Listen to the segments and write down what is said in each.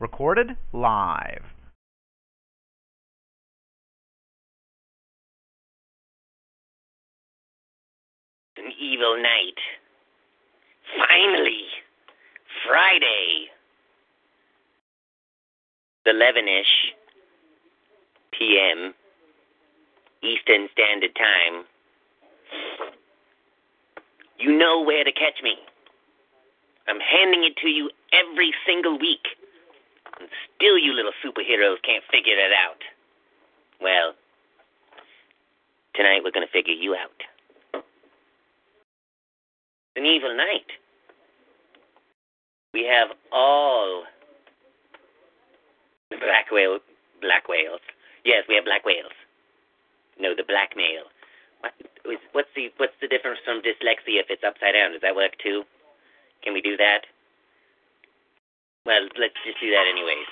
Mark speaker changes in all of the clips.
Speaker 1: Recorded live.
Speaker 2: An evil night. Finally, Friday, 11ish p.m. Eastern Standard Time. You know where to catch me. I'm handing it to you every single week. And still, you little superheroes can't figure it out. Well, tonight we're going to figure you out. It's an evil night. We have all the black whale, black whales. Yes, we have black whales. No, the blackmail. What, what's the what's the difference from dyslexia if it's upside down? Does that work too? Can we do that? Well, let's just do that anyways.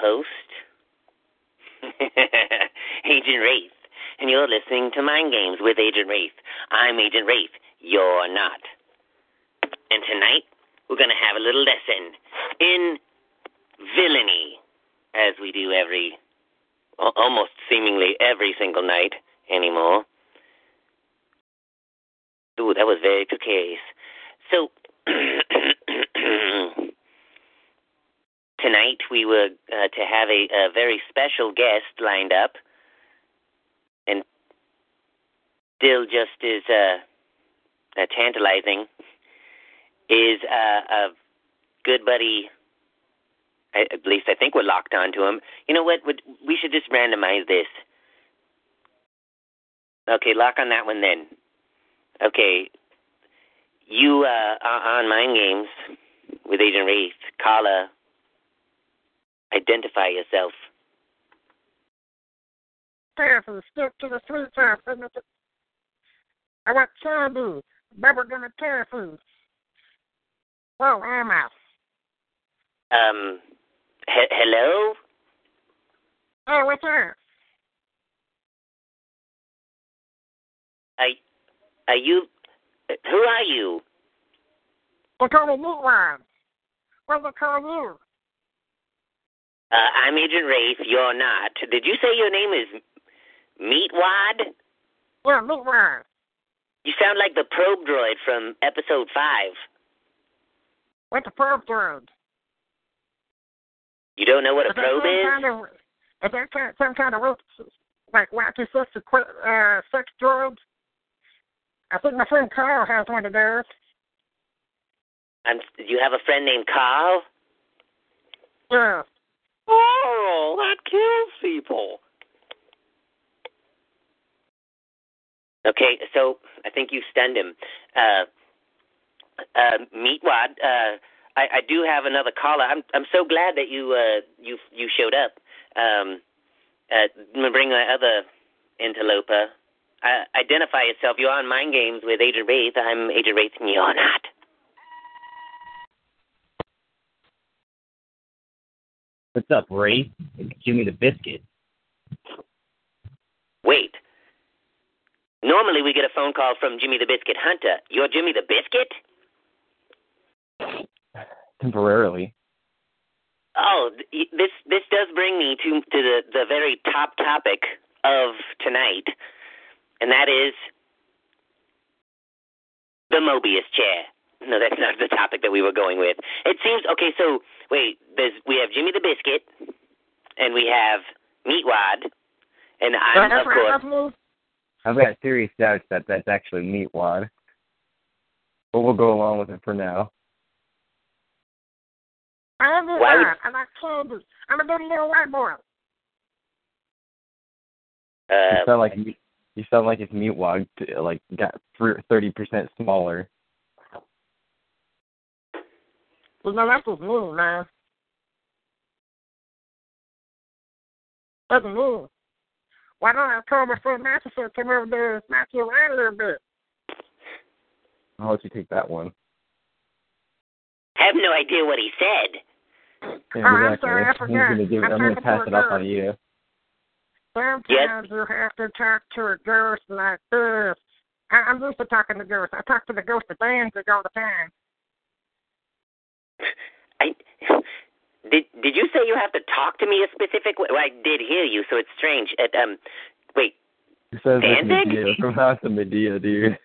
Speaker 2: Host, Agent Wraith, and you're listening to Mind Games with Agent Wraith. I'm Agent Wraith. You're not. And tonight, we're going to have a little lesson in villainy, as we do every, almost seemingly every single night anymore. Ooh, that was very precarious. So, tonight we were uh, to have a, a very special guest lined up, and still just as uh, uh, tantalizing is uh, a good buddy. I- At least I think we're locked onto him. You know what? We should just randomize this. Okay, lock on that one then. Okay, you uh, on Mind Games with Agent Wraith. Carla, identify yourself.
Speaker 3: Careful, stick to the sweet stuff. isn't? I want candy, bubblegum and carrot food. Whoa, am I?
Speaker 2: Um, he- hello?
Speaker 3: Hey, what's up?
Speaker 2: Are, are you. Who are you?
Speaker 3: They call me Meatwad. What do they call you?
Speaker 2: Uh, I'm Agent Wraith. You're not. Did you say your name is Meatwad?
Speaker 3: Yeah, Meatwad.
Speaker 2: You sound like the probe droid from episode 5.
Speaker 3: What's a probe droid?
Speaker 2: You don't know what a
Speaker 3: Is
Speaker 2: probe is?
Speaker 3: Kind of, is that kind, some kind of like wacky sex, uh, sex droid? I think my friend Carl has one of those.
Speaker 2: I'm, you have a friend named Carl?
Speaker 3: Yeah.
Speaker 2: Oh, that kills people. Okay, so I think you stunned him. Uh, uh, Meatwad, uh, I, I do have another caller. I'm I'm so glad that you uh you you showed up. Um, uh, bring my other interloper. Uh, identify yourself. You're on Mind Games with Agent Wraith. I'm Agent Wraith, and you're not.
Speaker 4: What's up, Ray? It's Jimmy the Biscuit.
Speaker 2: Wait. Normally we get a phone call from Jimmy the Biscuit Hunter. You're Jimmy the Biscuit?
Speaker 4: Temporarily.
Speaker 2: Oh, this this does bring me to to the the very top topic of tonight, and that is the Mobius chair. No, that's not the topic that we were going with. It seems okay. So wait, there's we have Jimmy the Biscuit, and we have Meatwad, and I'm
Speaker 3: that's
Speaker 2: of
Speaker 3: right,
Speaker 2: course.
Speaker 3: that's me.
Speaker 4: I've got serious doubts that that's actually Meatwad. But we'll go along with it for now.
Speaker 3: I'm
Speaker 2: Why would-
Speaker 3: Meatwad. I like candy. I'm a good little white boy.
Speaker 4: You
Speaker 2: Uh,
Speaker 4: sound like you sound like it's Meatwad like got thirty percent smaller.
Speaker 3: You know, that's just me, man. That's me. Why don't I call my friend Matthew to come over there and smack you around a little bit?
Speaker 4: I'll let you take that one.
Speaker 2: I have no idea what he said.
Speaker 4: Yeah,
Speaker 3: Oh, I'm sorry, I
Speaker 4: I'm
Speaker 3: forgot.
Speaker 4: gonna give
Speaker 3: I'm
Speaker 4: I'm gonna pass it off on you.
Speaker 3: Sometimes you have to talk to a ghost like this. I, I'm used to talking to ghosts. I talk to the ghost of Danzig all the time.
Speaker 2: I did. Did you say you have to talk to me a specific way? Well, I did hear you, so it's strange. Uh, um, wait,
Speaker 4: It says it's
Speaker 2: Danzig?
Speaker 4: Medea. Pronounce it Medea, dude.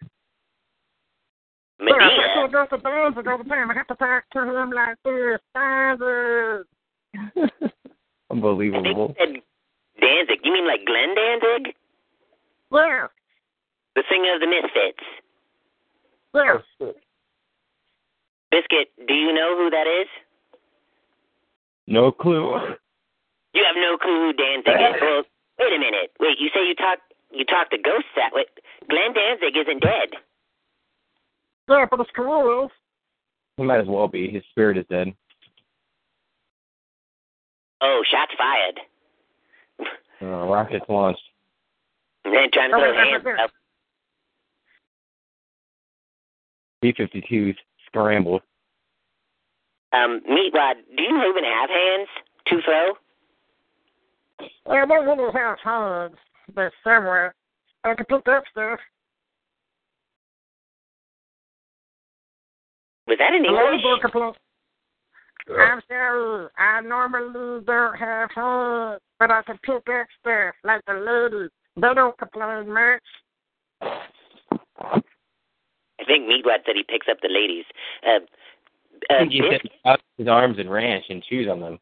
Speaker 3: Yeah, I
Speaker 2: Medea.
Speaker 3: can't go to Danzig all the time. I have to talk to him like this. Danzig.
Speaker 2: I think
Speaker 4: Unbelievable.
Speaker 2: you said Danzig. You mean like Glenn Danzig?
Speaker 3: Yeah,
Speaker 2: The singer of the Misfits.
Speaker 3: yeah.
Speaker 2: Biscuit, do you know who that is?
Speaker 4: No clue.
Speaker 2: You have no clue who Danzig is. Well, wait a minute. Wait, you say you talk you talk to ghosts that way. Glenn Danzig isn't dead.
Speaker 3: Yeah, but it's cool.
Speaker 4: He might as well be. His spirit is dead.
Speaker 2: Oh, shots fired.
Speaker 4: Uh, rockets launched.
Speaker 2: Man, trying to throw
Speaker 3: wait, wait,
Speaker 2: hands up.
Speaker 4: B-52s scrambled.
Speaker 2: Um, Meatwad, do you even have hands to throw?
Speaker 3: Yeah, my little house hands, but somewhere. I can pick up stuff.
Speaker 2: Was that in
Speaker 3: Hello,
Speaker 2: English?
Speaker 3: I'm sorry. I normally don't have hands, but I can pick up stuff like the ladies. They don't complain much.
Speaker 2: I think Meatwad said he picks up the ladies. Uh,
Speaker 4: I
Speaker 2: uh,
Speaker 4: think he
Speaker 2: Bis-
Speaker 4: said his arms and ranch and chews on them.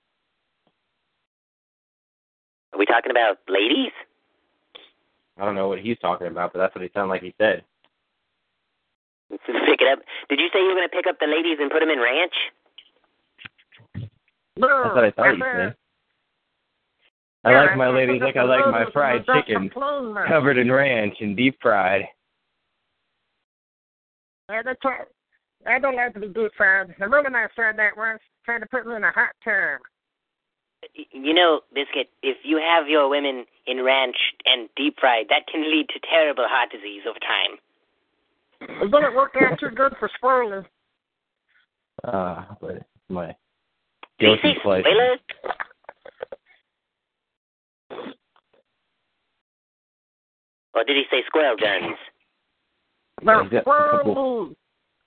Speaker 2: are we talking about ladies?
Speaker 4: I don't know what he's talking about, but that's what it sounded like he said.
Speaker 2: pick it up. Did you say you were going to pick up the ladies and put them in ranch?
Speaker 4: That's what I thought you said. I like my ladies like I like my fried chicken, covered in ranch and deep fried.
Speaker 3: Yeah, that's right. I don't like to be deep fried. The woman I tried that once tried to put me in a hot tub.
Speaker 2: You know, Biscuit, if you have your women in ranch and deep fried, that can lead to terrible heart disease over time.
Speaker 3: It didn't work out too good for spoilers.
Speaker 4: Uh, but my
Speaker 2: Did you
Speaker 4: guilty
Speaker 2: say
Speaker 4: pleasure.
Speaker 2: spoilers? Or did he say squirrel guns?
Speaker 3: No,
Speaker 4: Yeah,
Speaker 3: squirrels.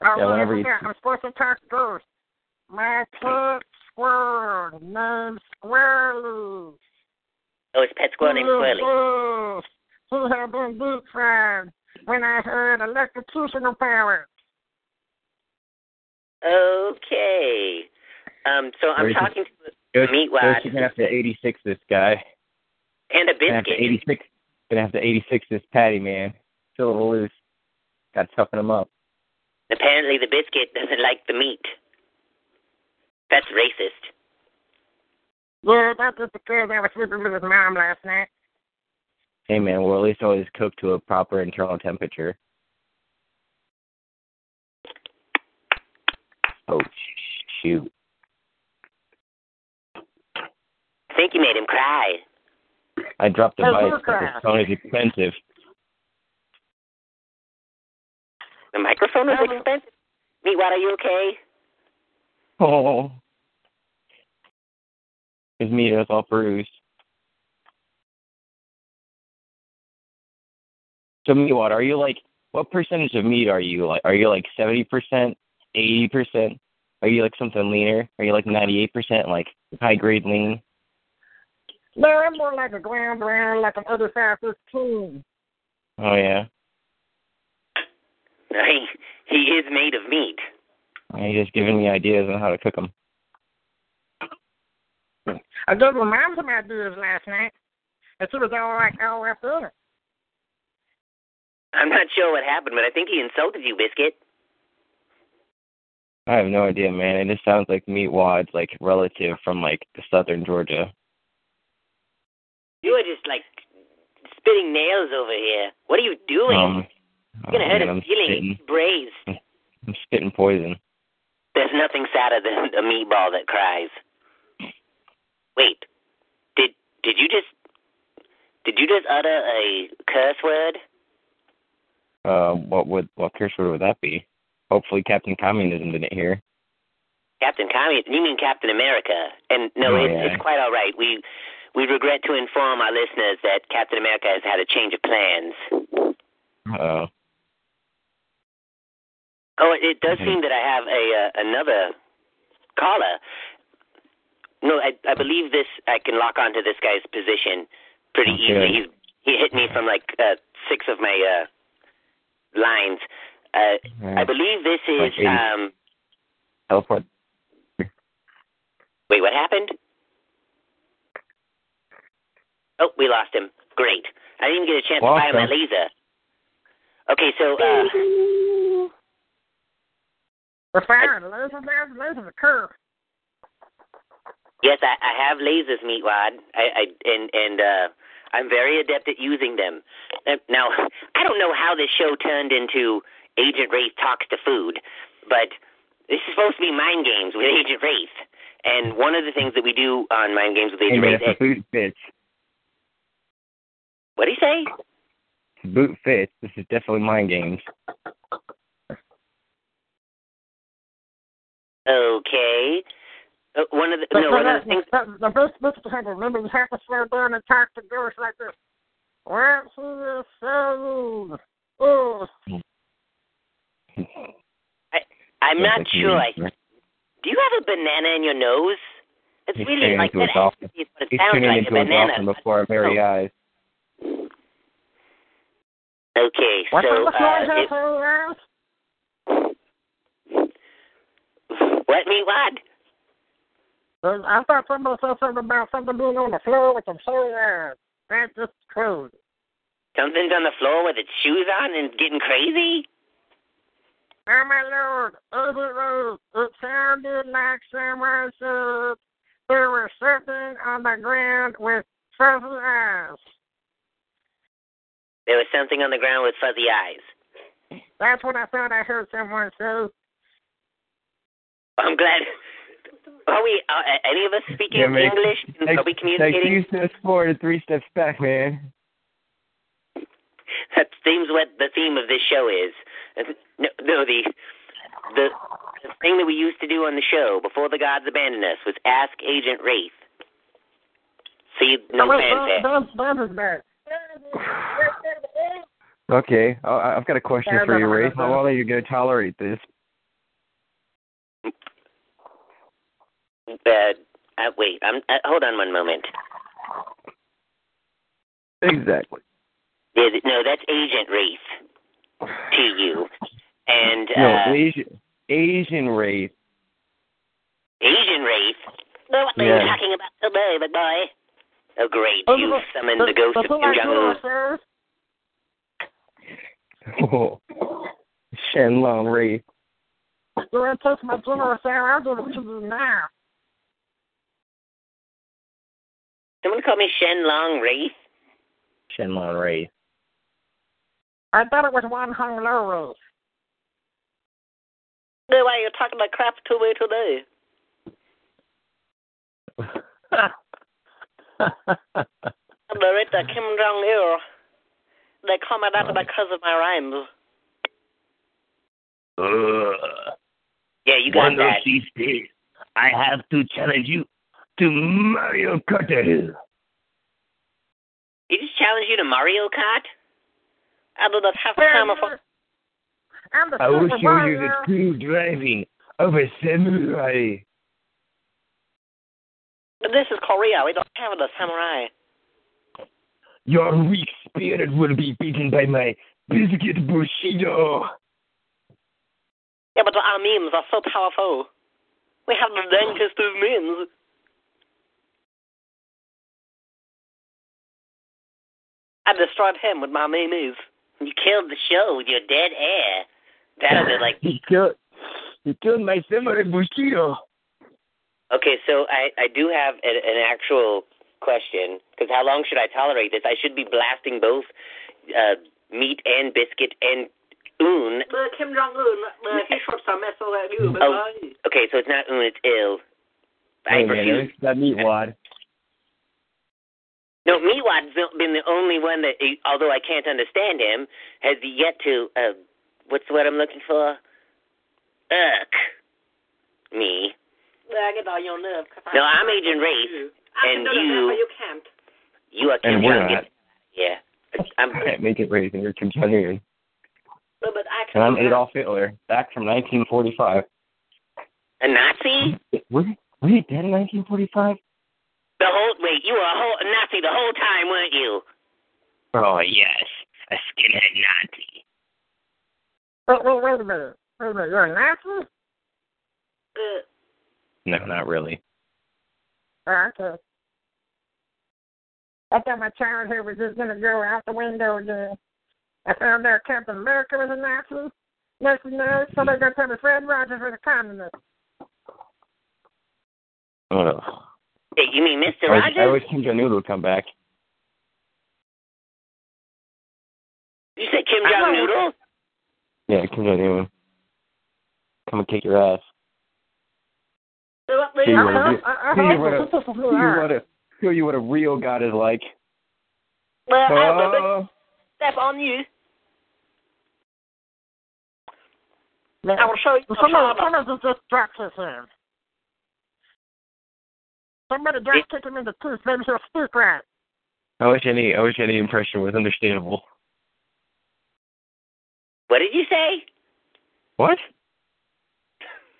Speaker 3: I
Speaker 4: yeah, whenever you...
Speaker 3: I'm supposed to talk ghost. My pet squirrel named Squirrely.
Speaker 2: Oh, his pet squirrel named Squirrely.
Speaker 3: He had been deep fried when I heard electrocutional power.
Speaker 2: Okay. Um, so I'm
Speaker 4: Where is he?
Speaker 2: talking to
Speaker 4: Ghost,
Speaker 2: Meatwad.
Speaker 4: Ghost, you're gonna have to 86 this guy.
Speaker 2: and a
Speaker 4: Gonna have to
Speaker 2: biscuit.
Speaker 4: 86. Gonna have to 86 this patty man. Still a little loose. Got to toughen him up.
Speaker 2: Apparently, the biscuit doesn't like the meat. That's racist.
Speaker 3: Yeah, that was because I was sleeping with his mom last night.
Speaker 4: Hey man, well at least always cook to a proper internal temperature. Oh shoot!
Speaker 2: I think you made him cry.
Speaker 4: I dropped the
Speaker 3: Hey,
Speaker 4: bite.
Speaker 3: you
Speaker 4: but phone is expensive.
Speaker 2: The microphone was
Speaker 3: Uh-huh.
Speaker 2: expensive. Meatwad, are you okay?
Speaker 4: Oh, his meat is all bruised. So Meatwater, are you like what percentage of meat are you like? Are you like seventy percent, eighty percent? Are you like something leaner? Are you like ninety eight percent like high grade lean?
Speaker 3: No, I'm more like a ground round, like an 85 15.
Speaker 4: Oh yeah.
Speaker 2: He, he is made of meat.
Speaker 4: You're just giving me ideas on how to cook them.
Speaker 3: I gave my mom some ideas last night, and she was all like, all up in it.
Speaker 2: I'm not sure what happened, but I think he insulted you, Biscuit.
Speaker 4: I have no idea, man. It just sounds like meat wads, like relative from like southern Georgia.
Speaker 2: You are just like spitting nails over here. What are you doing?
Speaker 4: Um,
Speaker 2: You're gonna
Speaker 4: oh,
Speaker 2: hurt
Speaker 4: man,
Speaker 2: his
Speaker 4: I'm
Speaker 2: feelings.
Speaker 4: spitting,
Speaker 2: braised.
Speaker 4: I'm spitting poison.
Speaker 2: There's nothing sadder than a meatball that cries. Wait, did did you just did you just utter a curse word?
Speaker 4: Uh, what would what curse word would that be? Hopefully, Captain Communism didn't hear.
Speaker 2: Captain Commun you mean Captain America. And no,
Speaker 4: Oh,
Speaker 2: it's
Speaker 4: yeah.
Speaker 2: it's quite all right. We we regret to inform our listeners that Captain America has had a change of plans.
Speaker 4: Uh,
Speaker 2: Oh, it does seem that I have a uh, another caller. No, I I believe this I can lock onto this guy's position pretty
Speaker 4: Okay.
Speaker 2: easily. He's he hit me from like uh, six of my uh, lines. Uh, I believe this is.
Speaker 4: Like eighty.
Speaker 2: Um,
Speaker 4: Teleport.
Speaker 2: wait, what happened? Oh, we lost him. Great. I didn't even get a chance
Speaker 4: Lost
Speaker 2: to fire my laser. Okay, so uh,
Speaker 3: We're firing lasers now. Lasers are curve.
Speaker 2: yes, I, I have lasers, Meatwad. I, I and and uh, I'm very adept at using them. Now, I don't know how this show turned into Agent Wraith talks to food, but this is supposed to be mind games with Agent Wraith. And one of the things that we do on Mind Games with Agent
Speaker 4: man,
Speaker 2: Wraith,
Speaker 4: if the boot fits.
Speaker 2: what do you say?
Speaker 4: If the boot fits. This is definitely mind games.
Speaker 2: Okay. Uh, one of the
Speaker 3: The,
Speaker 2: no, one of the things.
Speaker 3: the, the best bits to have remember you have to slow down and talk to ghosts like this. What's the sound? Oh, I
Speaker 2: I'm not
Speaker 4: That's what you
Speaker 2: sure. I, do you have a banana in your nose? It's
Speaker 4: He's
Speaker 2: really like
Speaker 4: into
Speaker 2: that.
Speaker 4: a dolphin.
Speaker 2: actually is what it
Speaker 4: He's
Speaker 2: sounds
Speaker 4: turning
Speaker 2: like
Speaker 4: into
Speaker 2: a
Speaker 4: a
Speaker 2: banana.
Speaker 4: dolphin before our very eyes.
Speaker 2: Okay,
Speaker 3: what's
Speaker 2: so
Speaker 3: on the
Speaker 2: uh,
Speaker 3: floor,
Speaker 2: it, what me what?
Speaker 3: I thought somebody said something about something being on the floor with some soda. That's just crude.
Speaker 2: Something's on the floor with its shoes on and getting crazy.
Speaker 3: Oh my lord, over road. It sounded like someone said there was something on the ground with fuzzy eyes.
Speaker 2: There was something on the ground with fuzzy eyes.
Speaker 3: That's what I thought I heard someone say.
Speaker 2: I'm glad. Are we? Uh, any of us speaking
Speaker 4: Yeah, man.
Speaker 2: English?
Speaker 4: Take,
Speaker 2: Are we
Speaker 4: take
Speaker 2: communicating?
Speaker 4: two steps forward and three steps back, man.
Speaker 2: That seems what the theme of this show is. No, no the, the the thing that we used to do on the show before the gods abandoned us was ask Agent Wraith. See, no
Speaker 3: wait,
Speaker 2: fanfare.
Speaker 4: Okay, I- I've got a question for you,
Speaker 3: no, no,
Speaker 4: Ray.
Speaker 3: no,
Speaker 4: How
Speaker 3: no.
Speaker 4: long are you going to tolerate this?
Speaker 2: Uh, uh, wait, I'm, uh, hold on one moment.
Speaker 4: Exactly.
Speaker 2: Yeah, No, that's Agent Wraith to you. And
Speaker 4: No,
Speaker 2: uh,
Speaker 4: Asian, Asian race.
Speaker 2: Asian Wraith? No, what are you talking about today, big boy? Oh, great.
Speaker 3: Oh,
Speaker 2: You
Speaker 3: the-
Speaker 2: summoned the ghost of
Speaker 3: thing
Speaker 2: Kim Jong Un.
Speaker 3: sir,
Speaker 4: Oh, Shenlong race.
Speaker 3: You want to take my general sir? I'll give it to you now.
Speaker 2: Someone call me Shen Long Wraith?
Speaker 4: Shenlong race.
Speaker 3: I thought it was one hung low road.
Speaker 2: No, why are you talking like crap to me today? I'm the Rita Kim Jong Il. They call me that because of my rhymes. Yeah, you got
Speaker 4: One of these days, I have to challenge you to Mario Kart.
Speaker 2: He just challenged you to Mario Kart? I do not have time for.
Speaker 3: I'm the
Speaker 4: I will
Speaker 3: super
Speaker 4: show you the
Speaker 3: Mario.
Speaker 4: true driving of a samurai.
Speaker 2: This is Korea. We don't have the samurai.
Speaker 4: Your weak spirit will be beaten by my biscuit Bushido.
Speaker 2: Yeah, but our memes are so powerful. We have the dankest of memes. I destroyed him with my memes. You killed the show with your dead air. That'll be like
Speaker 4: He killed, he killed my samurai Bushido.
Speaker 2: Okay, so I, I do have a, an actual question because how long should I tolerate this? I should be blasting both uh, meat and biscuit and un.
Speaker 5: Kim Jong Un, he shot some missile at you,
Speaker 2: Oh, okay, so it's not un, it's ill. I
Speaker 4: Hey,
Speaker 2: refuse.
Speaker 4: it's that meat wad.
Speaker 2: No, Meatwad's been the only one that, although I can't understand him, has yet to. Uh, what's the word I'm looking for? Irk me.
Speaker 5: I get on your nerve.
Speaker 2: No, I'm Agent Wraith,
Speaker 5: I
Speaker 2: and
Speaker 5: can do that,
Speaker 2: you-
Speaker 5: you can't.
Speaker 2: You are Kim
Speaker 4: And we're
Speaker 2: Jong.
Speaker 4: not.
Speaker 2: Yeah, I'm.
Speaker 4: I can't make it right here, Kim Jong Un.
Speaker 5: No, but I can
Speaker 4: And I'm
Speaker 5: that.
Speaker 4: Adolf Hitler, back from 1945.
Speaker 2: A Nazi?
Speaker 4: Were he, was he dead in 1945?
Speaker 2: The whole wait, you were a whole Nazi the whole time, weren't you?
Speaker 4: Oh yes, a skinhead Nazi.
Speaker 3: Wait, wait, wait a minute. Wait a minute. You're a Nazi?
Speaker 5: Uh,
Speaker 4: No, not really.
Speaker 3: Oh, okay. I thought my childhood was just going to go out the window again. I found out Captain America was a Nazi. Next thing you know, somebody going to tell me Fred Rogers was a communist.
Speaker 4: Oh.
Speaker 2: Hey, you mean Mr.
Speaker 4: I
Speaker 2: Rogers?
Speaker 4: I wish Kim Jong Un would come back.
Speaker 2: You said Kim Jong Noodle?
Speaker 4: Yeah, Kim Jong Un. Come and kick your ass.
Speaker 5: so what
Speaker 4: See
Speaker 5: the
Speaker 4: what a,
Speaker 3: I- I-
Speaker 4: see
Speaker 3: I-
Speaker 4: what a, see what a, show you what a real God is like.
Speaker 5: Well, I'm a
Speaker 4: Oh,
Speaker 5: step on you.
Speaker 3: Man,
Speaker 5: I will show you. a
Speaker 3: Somebody,
Speaker 5: father.
Speaker 3: somebody just dropped his hand. Somebody just kicked him in the tooth. Maybe he'll speak right.
Speaker 4: I wish any I wish any impression was understandable.
Speaker 2: What did you say?
Speaker 4: What?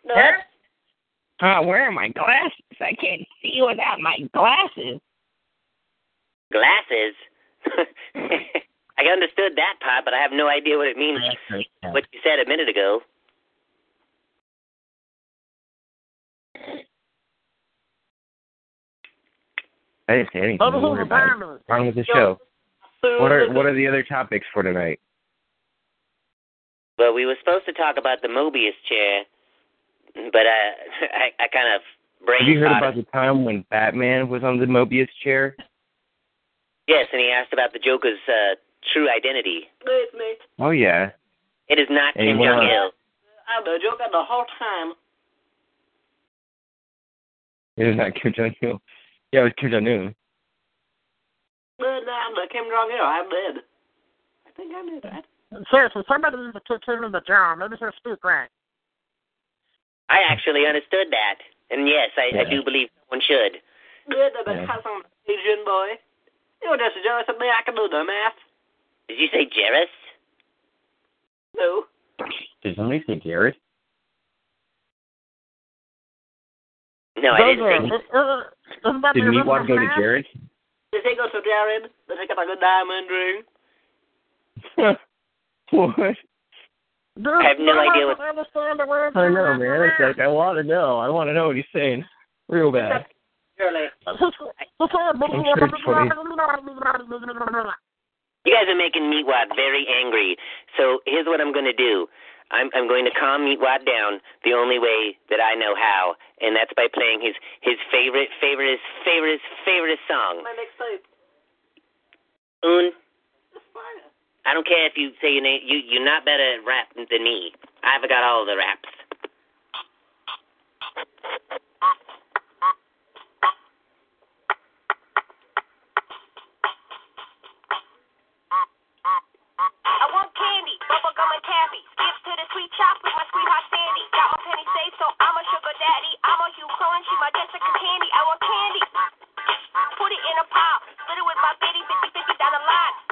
Speaker 5: No.
Speaker 4: Ah, where are my glasses? I can't see without my glasses.
Speaker 2: Glasses? I understood that part, but I have no idea what it means. What you said a minute ago.
Speaker 4: I didn't say anything.
Speaker 3: Maybe
Speaker 4: Don't
Speaker 3: he's
Speaker 4: worry about it.
Speaker 3: diamond.
Speaker 4: What's wrong with the
Speaker 5: Yo.
Speaker 4: show? What are
Speaker 5: the-
Speaker 4: what are the other topics for tonight?
Speaker 2: Well, we were supposed to talk about the Mobius chair, but uh, I, I kind of brain
Speaker 4: Have you heard
Speaker 2: farted.
Speaker 4: about the time when Batman was on the Mobius chair?
Speaker 2: Yes, and he asked about the Joker's uh, true identity.
Speaker 5: It's me.
Speaker 4: Oh yeah.
Speaker 2: It is not
Speaker 4: Hey,
Speaker 2: Kim Jong? Il.
Speaker 5: I'm the joker the whole time.
Speaker 4: It is not Kim Jong Il. Yeah, it was Kim Jong Un.
Speaker 5: But I'm the Kim Jong Il. I'm dead. I think I'm dead, right?
Speaker 3: Seriously, somebody needs to kick him in the jaw. Maybe he'll speak right.
Speaker 2: I actually understood that, and yes, I, I do believe someone should.
Speaker 5: Good, but
Speaker 4: Yeah.
Speaker 5: because I'm an Asian boy. You're just jealous of me. I can do the math.
Speaker 2: Did you say Jerris?
Speaker 5: No.
Speaker 4: Did somebody say Jared?
Speaker 2: No, I didn't
Speaker 3: are-
Speaker 2: think.
Speaker 3: Isn't
Speaker 4: Did
Speaker 3: the
Speaker 4: Meatwad go to? Jared?
Speaker 5: Does he go to Jared? Does he get like a good diamond ring?
Speaker 4: what?
Speaker 3: Dude,
Speaker 2: I have no
Speaker 3: you
Speaker 2: idea
Speaker 3: don't understand the words.
Speaker 4: I know, man. It's like I want to know. I want to know what he's saying. Real bad.
Speaker 5: Surely.
Speaker 4: I'm sure.
Speaker 2: You guys are making Meatwad very angry. So here's what I'm going to do. I'm, I'm going to calm Meatwad down the only way that I know how, and that's by playing his his favorite, favorite, favorite, favorite song.
Speaker 5: My next tape.
Speaker 2: Un. I don't care if you say your name. You you're not better at rap than me. I've got all the raps.
Speaker 6: Cohen, she my Jessica Candy. I want candy. Put it in a pile, split it with my bitty, 50 50 down the line.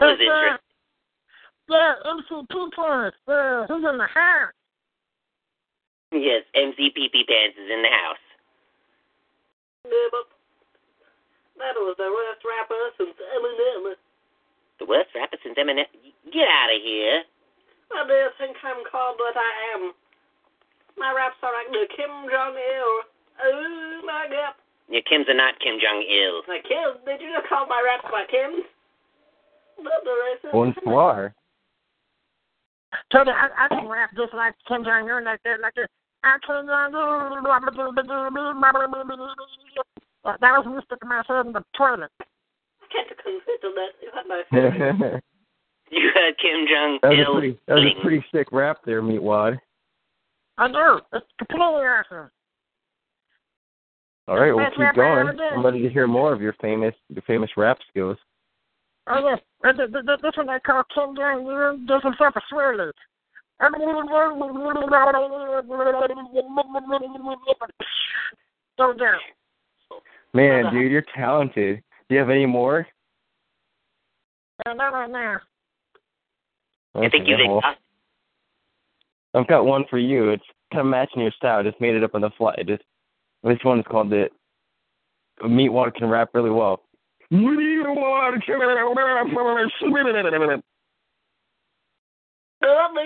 Speaker 2: That was
Speaker 3: Yes, sir.
Speaker 2: interesting.
Speaker 3: Yeah, MC Pee Pants. Uh, who's in the house?
Speaker 2: Yes, MC Pee Pants is in the house.
Speaker 5: Yeah, but that was the worst rapper since Eminem.
Speaker 2: The worst rapper since Eminem. Get out of here.
Speaker 5: Why do you think I'm called what I am? My raps are like the Kim Jong Il. Oh my god.
Speaker 2: Your Kims are not Kim Jong Il.
Speaker 5: My Kim? Did you just call my raps my Kims? Not the.
Speaker 4: Bonsoir.
Speaker 3: Tony, I, I can rap just like Kim Jong Un, like that, like that. I can. That was me sticking my head in the toilet.
Speaker 5: Can't consider that. You had my feelings.
Speaker 4: that
Speaker 2: Kim Jong
Speaker 4: was a
Speaker 2: Il.
Speaker 4: pretty that was a pretty sick rap there, Meatwad.
Speaker 3: I do. It's completely awesome.
Speaker 4: All right, we'll keep going.
Speaker 3: ever did.
Speaker 4: I'm ready to hear more of your famous your famous rap skills.
Speaker 3: Oh, yes. Uh, th- th- th- This one they call Kim Jong Un gives himself a swear loop. Go down.
Speaker 4: Man, dude, you're talented. Do you have any more?
Speaker 3: And not right now.
Speaker 2: I think you
Speaker 4: Okay, well,
Speaker 2: exhausted.
Speaker 4: I've got one for you. It's kind of matching your style. I just made it up on the fly. Just this one is called the Meatwad can rap really well.
Speaker 5: What do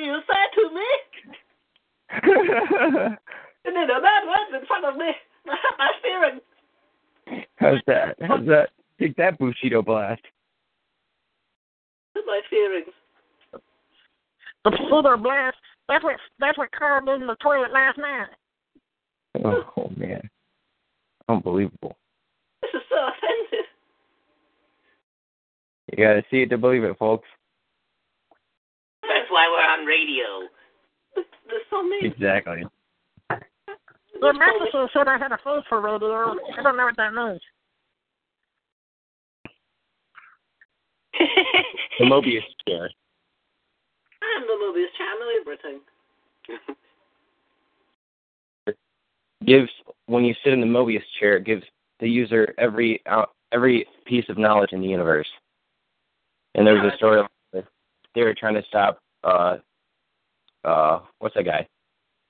Speaker 5: you say to me? You did a bad words in front of me. I my feelings.
Speaker 4: How's that? How's that? Take that Bushido blast.
Speaker 5: My feelings.
Speaker 3: The pseudo blast. That's what that's what Carl did in the toilet last night.
Speaker 4: Oh man, unbelievable.
Speaker 5: This is so offensive.
Speaker 4: You gotta see it to believe it, folks.
Speaker 2: That's why we're on radio.
Speaker 5: There's so mean.
Speaker 4: Exactly.
Speaker 3: The master said I had a face for radio. I don't know what that means.
Speaker 4: The Mobius chair.
Speaker 5: I'm the movies channel, everything.
Speaker 4: gives when you sit in the Mobius chair, it gives the user every uh, every piece of knowledge in the universe. And there was a story of they were trying to stop uh uh what's that guy?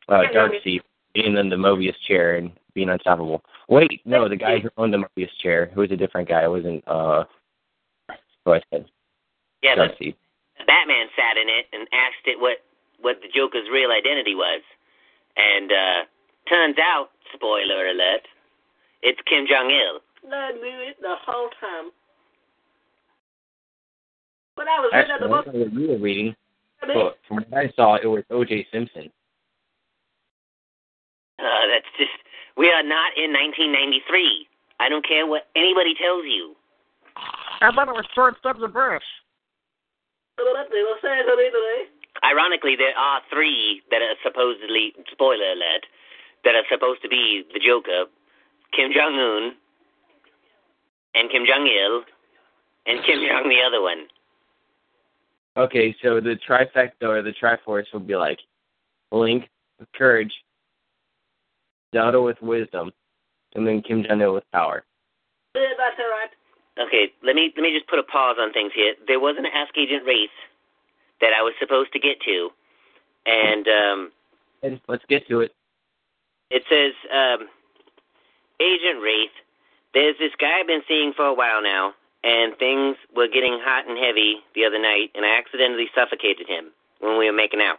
Speaker 4: Uh Darkseid being in the Mobius chair and being unstoppable. Wait, no, the guy who owned the Mobius chair, who was a different guy, it wasn't uh who I said.
Speaker 2: yeah, but
Speaker 4: Darkseid.
Speaker 2: Batman sat in it and asked it what what the Joker's real identity was, and uh turns out, spoiler alert, it's Kim Jong Il.
Speaker 5: I knew it the whole time. When I was reading
Speaker 4: Actually,
Speaker 5: the book,
Speaker 4: don't what you were reading.
Speaker 5: I mean,
Speaker 4: But from what I saw, it was O.J. Simpson.
Speaker 2: Uh, that's just we are not in 1993. I don't care what anybody tells you.
Speaker 3: I thought it was George W. Bush.
Speaker 5: what they will say to me.
Speaker 2: Ironically, there are three that are supposedly spoiler alert that are supposed to be the Joker: Kim Jong Un, and Kim Jong Il, and Kim Jong the other one.
Speaker 4: Okay, so the trifecta or the triforce would be like Link with courage, Zelda with wisdom, and then Kim Jong Il with power.
Speaker 5: Yeah, that's all right.
Speaker 2: Okay, let me let me just put a pause on things here. There was an Ask Agent Wraith that I was supposed to get to, and um,
Speaker 4: And let's get to it.
Speaker 2: it says, um, Agent Wraith, there's this guy I've been seeing for a while now, and things were getting hot and heavy the other night, and I accidentally suffocated him when we were making out.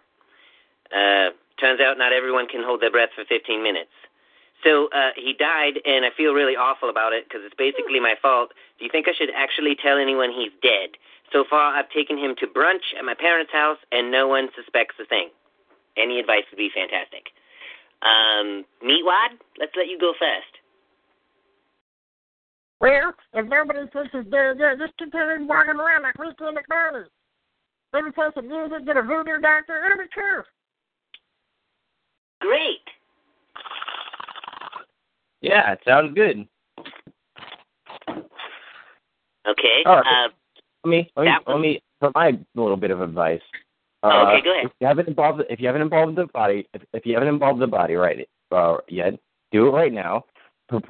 Speaker 2: Uh, turns out not everyone can hold their breath for 15 minutes. So uh, he died, and I feel really awful about it because it's basically my fault. Do you think I should actually tell anyone he's dead? So far, I've taken him to brunch at my parents' house, and no one suspects a thing. Any advice would be fantastic. Um, Meatwad, let's let you go first.
Speaker 3: Well, if nobody thinks he's dead yet, just continue walking around like Ricky McDonald. Maybe play some music, get a voodoo doctor, it'll be true.
Speaker 2: Great.
Speaker 4: Yeah, it sounds good.
Speaker 2: Okay.
Speaker 4: All right.
Speaker 2: Uh,
Speaker 4: Let me let me
Speaker 2: That was-
Speaker 4: let me for my little bit of advice.
Speaker 2: Oh, okay,
Speaker 4: Uh,
Speaker 2: go ahead.
Speaker 4: If you haven't involved if you haven't involved the body if, if you haven't involved the body right uh, yet, do it right now.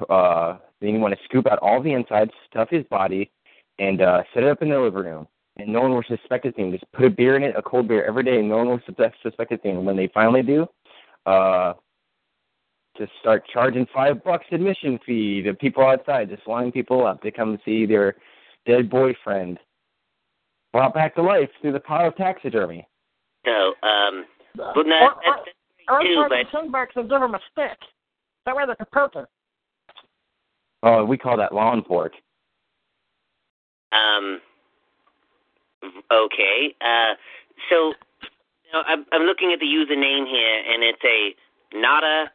Speaker 4: Uh, then you want to scoop out all the insides, stuff his body, and uh, set it up in the living room. and no one will suspect a thing. Just put a beer in it, a cold beer every day, and no one will suspect suspect a thing. And when they finally do, uh, just start charging five bucks admission fee to people outside, just lining people up to come see their dead boyfriend brought back to life through the power of taxidermy.
Speaker 2: So, um,
Speaker 3: Uh,
Speaker 2: well, no,
Speaker 3: or,
Speaker 2: that's,
Speaker 3: or,
Speaker 2: that's
Speaker 3: or
Speaker 2: too,
Speaker 3: try
Speaker 2: but
Speaker 3: to send back and give them a stick. That way they can poke it.
Speaker 4: Oh, we call that lawn pork.
Speaker 2: Um. Okay. Uh. So, you know, I'm I'm looking at the username here, and it's a nada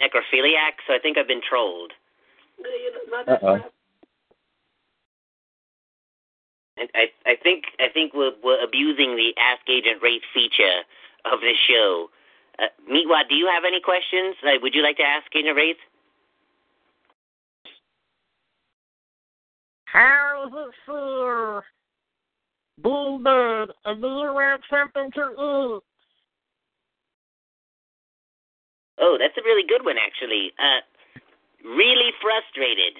Speaker 2: necrophiliac. So I think I've been trolled.
Speaker 4: Uh-oh.
Speaker 2: And I I think I think we're we're abusing the Ask Agent Wraith feature of this show. Uh, Meatwad, do you have any questions? Like, would you like to ask Agent Wraith?
Speaker 3: How does it feel being dead and do you want something to eat?
Speaker 2: Oh, that's a really good one, actually. Uh, really frustrated.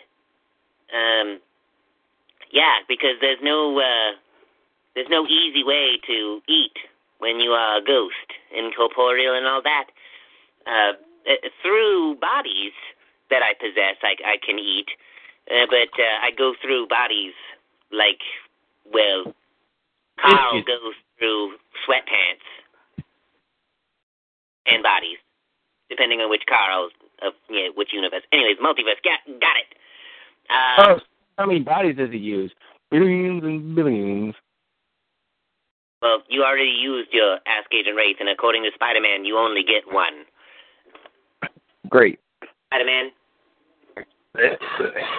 Speaker 2: Um, yeah, because there's no uh, there's no easy way to eat when you are a ghost, incorporeal, and all that. Uh, uh, through bodies that I possess, I, I can eat, uh, but uh, I go through bodies like, well, Carl goes through sweatpants and bodies, depending on which Carl's of yeah, which universe. Anyways, multiverse. Got got it. Uh,
Speaker 4: Oh, how many bodies does he use? Billions and billions.
Speaker 2: Well, you already used your Ask Agent Wraith, and according to Spider-Man, you only get one.
Speaker 4: Great.
Speaker 2: Spider-Man,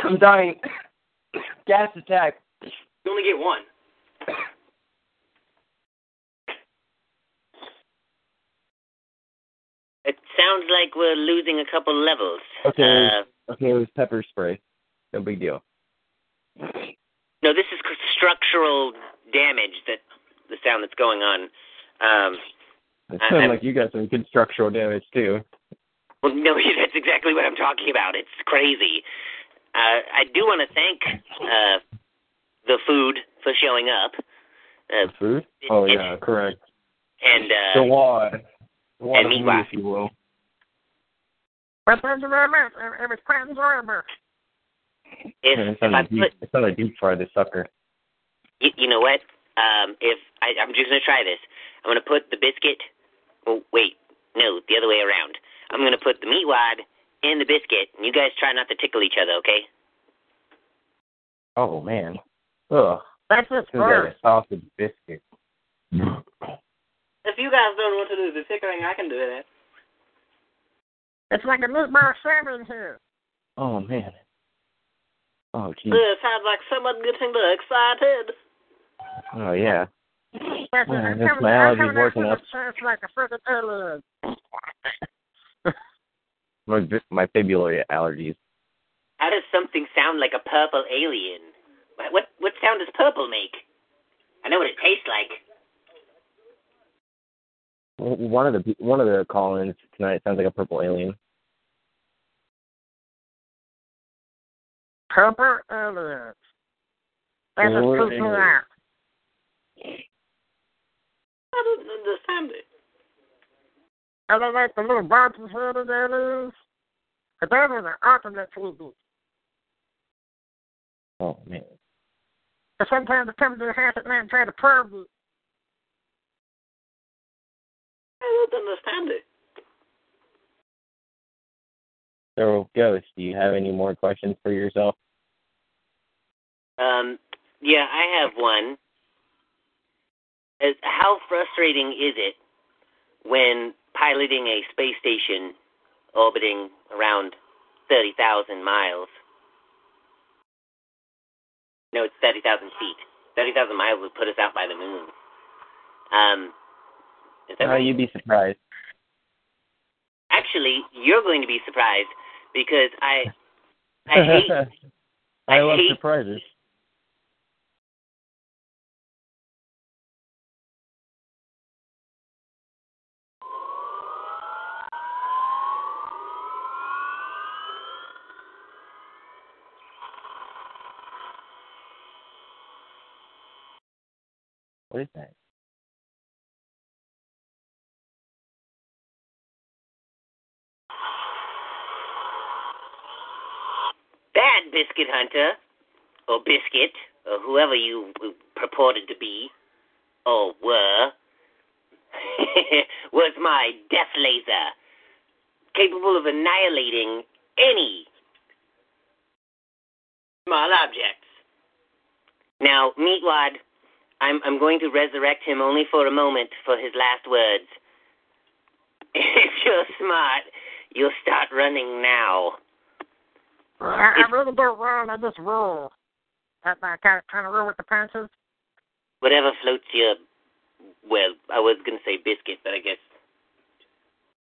Speaker 4: I'm dying. Gas attack.
Speaker 2: you only get one. It sounds like we're losing a couple levels.
Speaker 4: Okay.
Speaker 2: Uh,
Speaker 4: Okay, it was pepper spray. No big deal.
Speaker 2: no, this is structural damage that the sound that's going on. Um,
Speaker 4: It
Speaker 2: sounds
Speaker 4: like you got some good structural damage too.
Speaker 2: Well, no, that's exactly what I'm talking about. It's crazy. Uh, I do want to thank uh, the food for showing up, uh,
Speaker 4: Food? Oh
Speaker 2: it-
Speaker 4: yeah, correct.
Speaker 2: and uh,
Speaker 4: The wad. The wad
Speaker 2: and
Speaker 4: of meat, if you will.
Speaker 3: But thank you very much. It, it was quite enjoyable.
Speaker 2: if,
Speaker 4: it's
Speaker 2: if
Speaker 4: not deep,
Speaker 2: put,
Speaker 4: it's not a deep fry this sucker.
Speaker 2: you, you know what? Um, if I, I'm just gonna try this, I'm gonna put the biscuit. Oh, wait, no, the other way around. I'm gonna put the meat wad in the biscuit, and you guys try not to tickle each other, okay?
Speaker 4: Oh man. Ugh.
Speaker 3: That's it,
Speaker 4: Seems like
Speaker 3: first.
Speaker 4: a sausage biscuit.
Speaker 5: If you guys don't want to do the tickling, I can do that.
Speaker 3: It's like a meatball sandwich here.
Speaker 4: Oh man. Oh geez.
Speaker 5: It sounds like someone getting excited.
Speaker 4: Oh yeah.
Speaker 3: That's
Speaker 4: Yeah,
Speaker 3: it. I'm
Speaker 4: my
Speaker 3: coming- I'm
Speaker 4: allergies working up.
Speaker 3: it, It's like a freaking alien.
Speaker 4: My my fibulary allergies.
Speaker 2: How does something sound like a purple alien? What what, what sound does purple make? I know what it tastes like.
Speaker 4: One of the pe- one of the call-ins tonight sounds like a purple alien.
Speaker 3: Purple aliens. That's just freaks me
Speaker 4: yeah.
Speaker 3: out.
Speaker 5: I don't understand it.
Speaker 3: Are they like the little bouncy headed aliens? But those are the alternate TV.
Speaker 4: Oh man.
Speaker 3: But sometimes they come to the house at night and try to probe it.
Speaker 5: I don't understand it.
Speaker 4: So Ghost, do you have any more questions for yourself?
Speaker 2: Um, yeah, I have one. As, how frustrating is it when piloting a space station orbiting around 30,000 miles? No, it's 30,000 feet. 30,000 miles would put us out by the moon. Um,
Speaker 4: Uh,
Speaker 2: right?
Speaker 4: you'd be surprised.
Speaker 2: Actually, you're going to be surprised because I, I hate
Speaker 4: I
Speaker 2: I
Speaker 4: love
Speaker 2: hate-
Speaker 4: surprises. What is that?
Speaker 2: That Biscuit Hunter, or Biscuit, or whoever you purported to be, or were, was my death laser, capable of annihilating any small objects. Now, Meatwad, I'm I'm going to resurrect him only for a moment for his last words. If you're smart, you'll start running now.
Speaker 3: I, I really don't run. I just roll. I, I kind of kind of roll with the punches.
Speaker 2: Whatever floats your well, I was gonna say biscuit, but I guess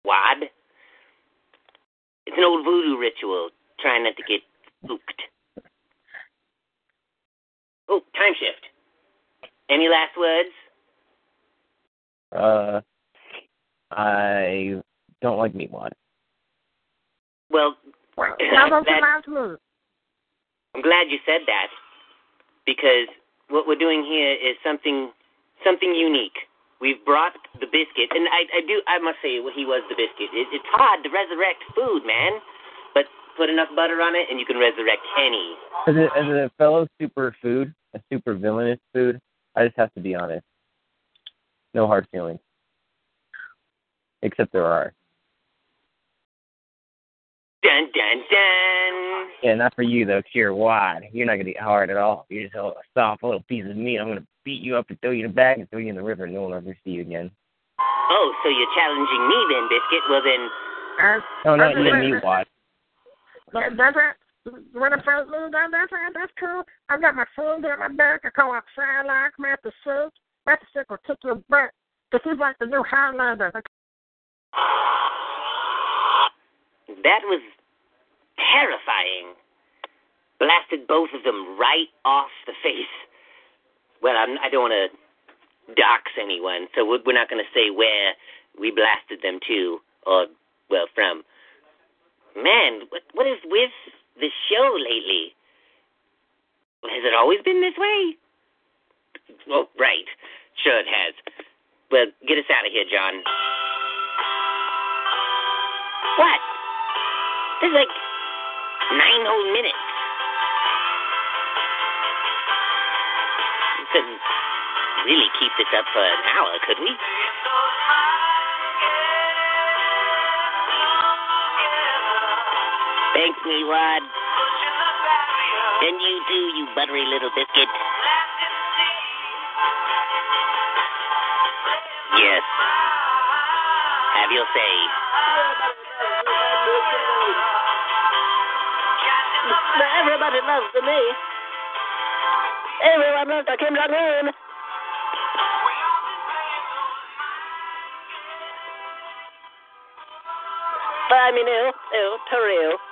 Speaker 2: wad. It's an old voodoo ritual. Trying not to get spooked. Oh, time shift. Any last words?
Speaker 4: Uh, I don't like Meatwad.
Speaker 2: Well,
Speaker 3: Well, how about
Speaker 2: that-
Speaker 3: last move?
Speaker 2: I'm glad you said that because what we're doing here is something something unique. We've brought the biscuit, and I, I do I must say he was the biscuit. It, it's hard to resurrect food, man, but put enough butter on it, and you can resurrect any.
Speaker 4: As a, as a fellow super food, a super villainous food, I just have to be honest. No hard feelings. Except there are.
Speaker 2: Dun dun dun.
Speaker 4: Yeah, not for you though, 'cause you're wide. You're not gonna get hard at all. You're just a soft little piece of meat. I'm gonna beat you up and throw you in a bag and throw you in the river and no one will ever see you again.
Speaker 2: Oh, so you're challenging me then, biscuit? Well then,
Speaker 3: Uh,
Speaker 4: No, not you and me, Wad.
Speaker 3: That, it. You want to? That, it. That's cool. I've got my phone down my back. I call out Frylock, Master Shake. Master Shake will kick your butt. Because he's like the new Highlander.
Speaker 2: that was terrifying. Blasted both of them right off the face. Well, I'm, I don't want to dox anyone, so we're we're not going to say where we blasted them to or well from. Man, what what is with the show lately? Has it always been this way? Oh, right. Sure it has. Well, get us out of here, John. What? There's like nine whole minutes. We couldn't really keep this up for an hour, could we? Thanks, me, Rod. And you too, you buttery little biscuit. Yes. Have your say.
Speaker 5: Everybody loves me. Everyone loves Kim Jong Un. Bye, me nu. Oh, Terrell.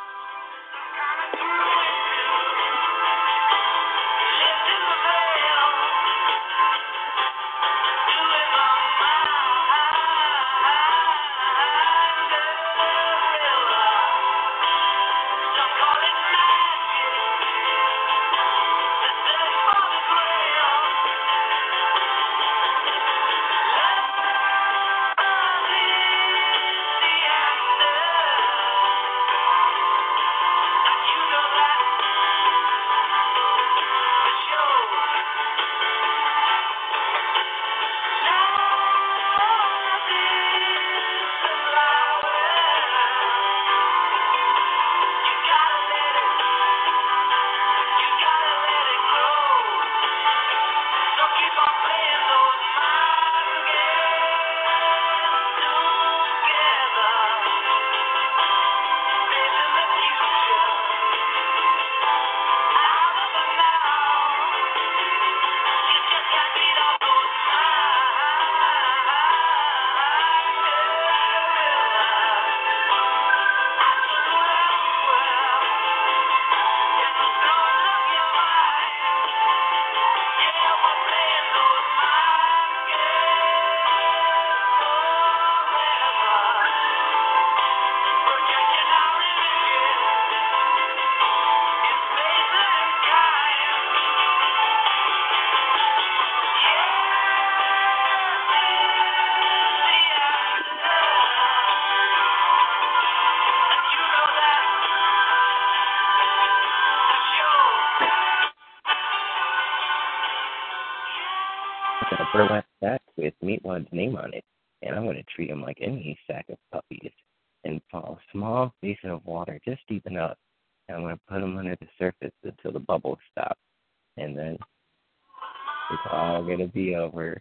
Speaker 4: Meatwad's name on it, and I'm going to treat him like any sack of puppies and fall a small basin of water just deep enough. And I'm going to put him under the surface until the bubbles stop. And then it's all going to be over.